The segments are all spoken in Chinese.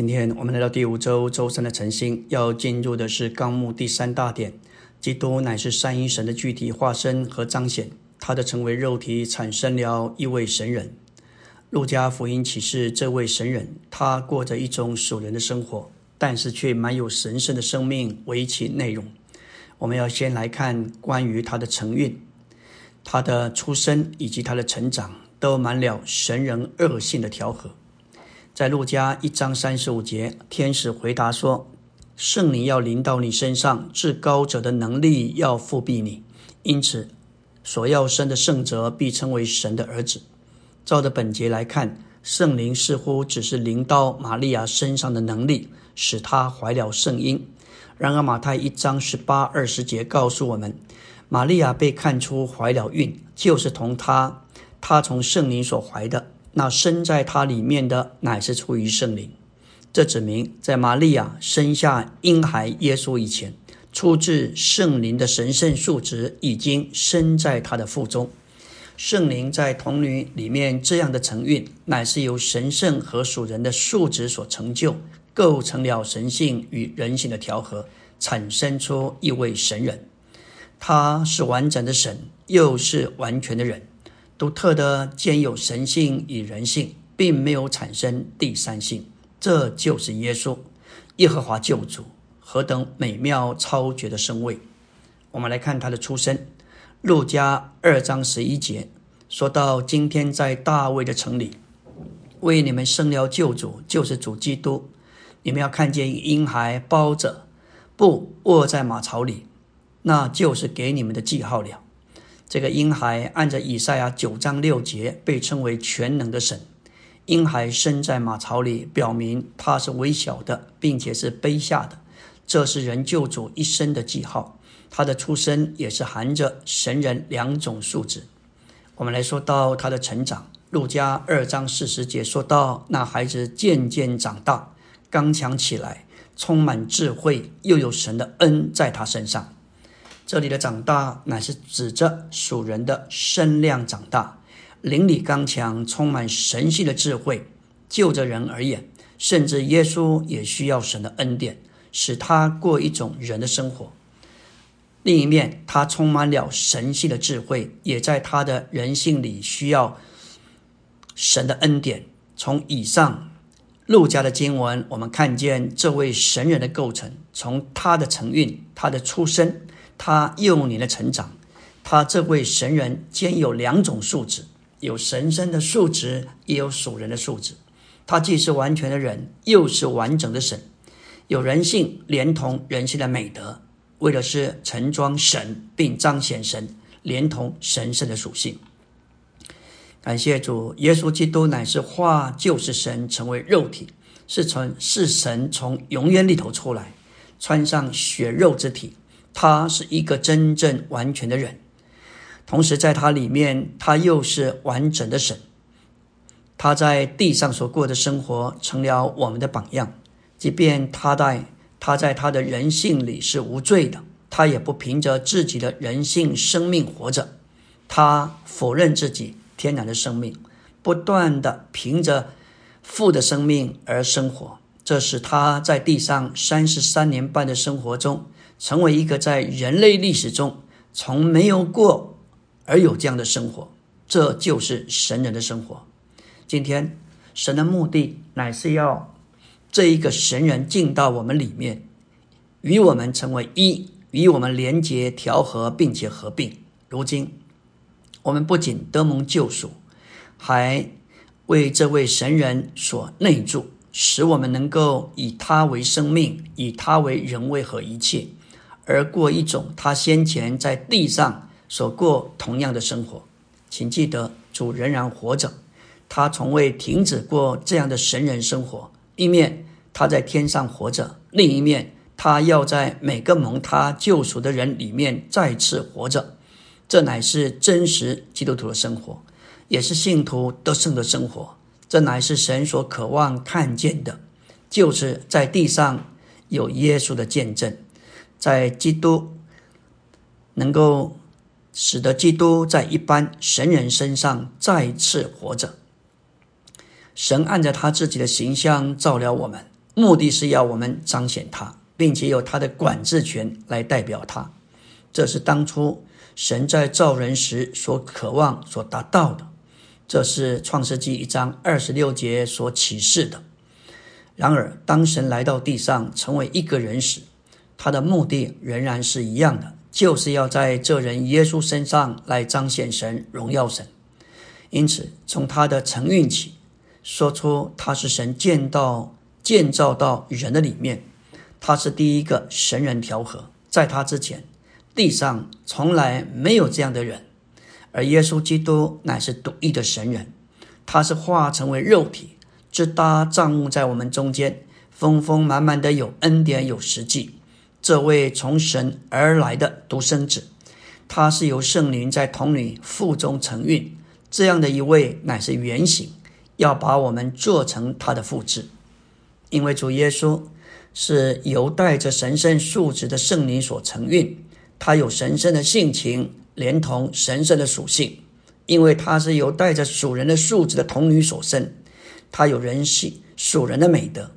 今天我们来到第五周周三的晨星，要进入的是纲目第三大点。基督乃是三一神的具体化身和彰显，他的成为肉体产生了一位神人。路加福音启示这位神人，他过着一种属人的生活，但是却满有神圣的生命为其内容。我们要先来看关于他的成运、他的出生以及他的成长，都满了神人恶性的调和。在路加一章三十五节，天使回答说：“圣灵要临到你身上，至高者的能力要复庇你，因此所要生的圣者必称为神的儿子。”照着本节来看，圣灵似乎只是临到玛利亚身上的能力，使她怀了圣婴。然而马太一章十八二十节告诉我们，玛利亚被看出怀了孕，就是同她，她从圣灵所怀的。那生在他里面的乃是出于圣灵，这指明在玛利亚生下婴孩耶稣以前，出自圣灵的神圣数值已经生在他的腹中。圣灵在童女里面这样的成运，乃是由神圣和属人的数值所成就，构成了神性与人性的调和，产生出一位神人。他是完整的神，又是完全的人。独特的兼有神性与人性，并没有产生第三性，这就是耶稣，耶和华救主，何等美妙超绝的身位！我们来看他的出生，路加二章十一节说到：今天在大卫的城里，为你们生了救主，就是主基督。你们要看见婴孩包着布卧在马槽里，那就是给你们的记号了。这个婴孩按着以赛亚九章六节被称为全能的神。婴孩生在马槽里，表明他是微小的，并且是卑下的。这是人救主一生的记号。他的出生也是含着神人两种素质。我们来说到他的成长，路加二章四十节说到，那孩子渐渐长大，刚强起来，充满智慧，又有神的恩在他身上。这里的长大乃是指着属人的身量长大，灵里刚强，充满神性的智慧。就着人而言，甚至耶稣也需要神的恩典，使他过一种人的生活。另一面，他充满了神性的智慧，也在他的人性里需要神的恩典。从以上路加的经文，我们看见这位神人的构成，从他的成运，他的出生。他幼年的成长，他这位神人兼有两种素质，有神圣的素质，也有属人的素质。他既是完全的人，又是完整的神，有人性连同人性的美德，为的是盛装神，并彰显神，连同神圣的属性。感谢主，耶稣基督乃是化就是神成为肉体，是从是神从永远里头出来，穿上血肉之体。他是一个真正完全的人，同时在他里面，他又是完整的神。他在地上所过的生活成了我们的榜样。即便他在他在他的人性里是无罪的，他也不凭着自己的人性生命活着。他否认自己天然的生命，不断的凭着父的生命而生活。这是他在地上三十三年半的生活中。成为一个在人类历史中从没有过而有这样的生活，这就是神人的生活。今天，神的目的乃是要这一个神人进到我们里面，与我们成为一，与我们连结调和，并且合并。如今，我们不仅得蒙救赎，还为这位神人所内住，使我们能够以他为生命，以他为人位和一切。而过一种他先前在地上所过同样的生活，请记得主仍然活着，他从未停止过这样的神人生活。一面他在天上活着，另一面他要在每个蒙他救赎的人里面再次活着。这乃是真实基督徒的生活，也是信徒得胜的生活。这乃是神所渴望看见的，就是在地上有耶稣的见证。在基督能够使得基督在一般神人身上再次活着，神按着他自己的形象造了我们，目的是要我们彰显他，并且有他的管制权来代表他。这是当初神在造人时所渴望、所达到的。这是创世纪一章二十六节所启示的。然而，当神来到地上成为一个人时，他的目的仍然是一样的，就是要在这人耶稣身上来彰显神、荣耀神。因此，从他的承运起，说出他是神建造建造到人的里面，他是第一个神人调和，在他之前，地上从来没有这样的人。而耶稣基督乃是独一的神人，他是化成为肉体，直搭帐幕在我们中间，丰丰满满的有恩典有实际。这位从神而来的独生子，他是由圣灵在童女腹中承运，这样的一位乃是原型，要把我们做成他的复制。因为主耶稣是由带着神圣素质的圣灵所承运，他有神圣的性情。连同神圣的属性，因为他是由带着属人的素质的童女所生，他有人性属人的美德，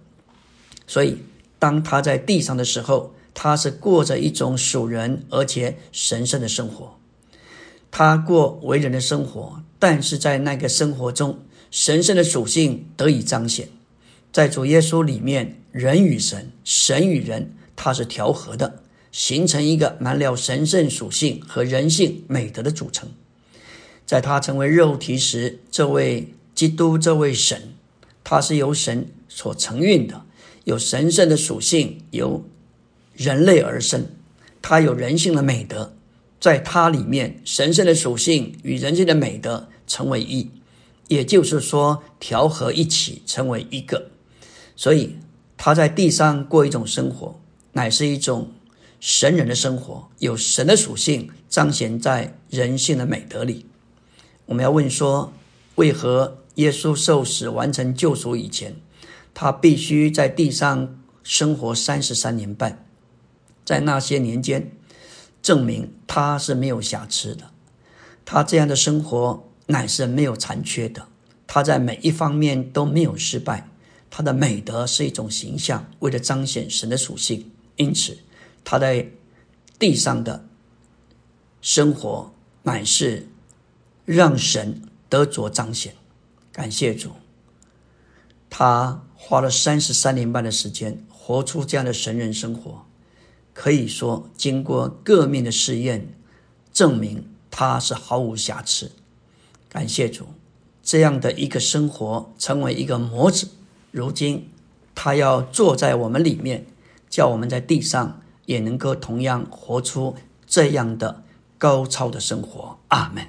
所以当他在地上的时候，他是过着一种属人而且神圣的生活。他过为人的生活，但是在那个生活中，神圣的属性得以彰显。在主耶稣里面，人与神，神与人，他是调和的。形成一个满了神圣属性和人性美德的组成。在他成为肉体时，这位基督，这位神，他是由神所承运的，有神圣的属性，由人类而生。他有人性的美德，在他里面，神圣的属性与人性的美德成为一，也就是说，调和一起成为一个。所以他在地上过一种生活，乃是一种。神人的生活有神的属性彰显在人性的美德里。我们要问说，为何耶稣受死完成救赎以前，他必须在地上生活三十三年半？在那些年间，证明他是没有瑕疵的。他这样的生活乃是没有残缺的。他在每一方面都没有失败。他的美德是一种形象，为了彰显神的属性，因此。他在地上的生活，乃是让神得着彰显。感谢主，他花了三十三年半的时间，活出这样的神人生活。可以说，经过各面的试验，证明他是毫无瑕疵。感谢主，这样的一个生活成为一个模子。如今，他要坐在我们里面，叫我们在地上。也能够同样活出这样的高超的生活。阿门。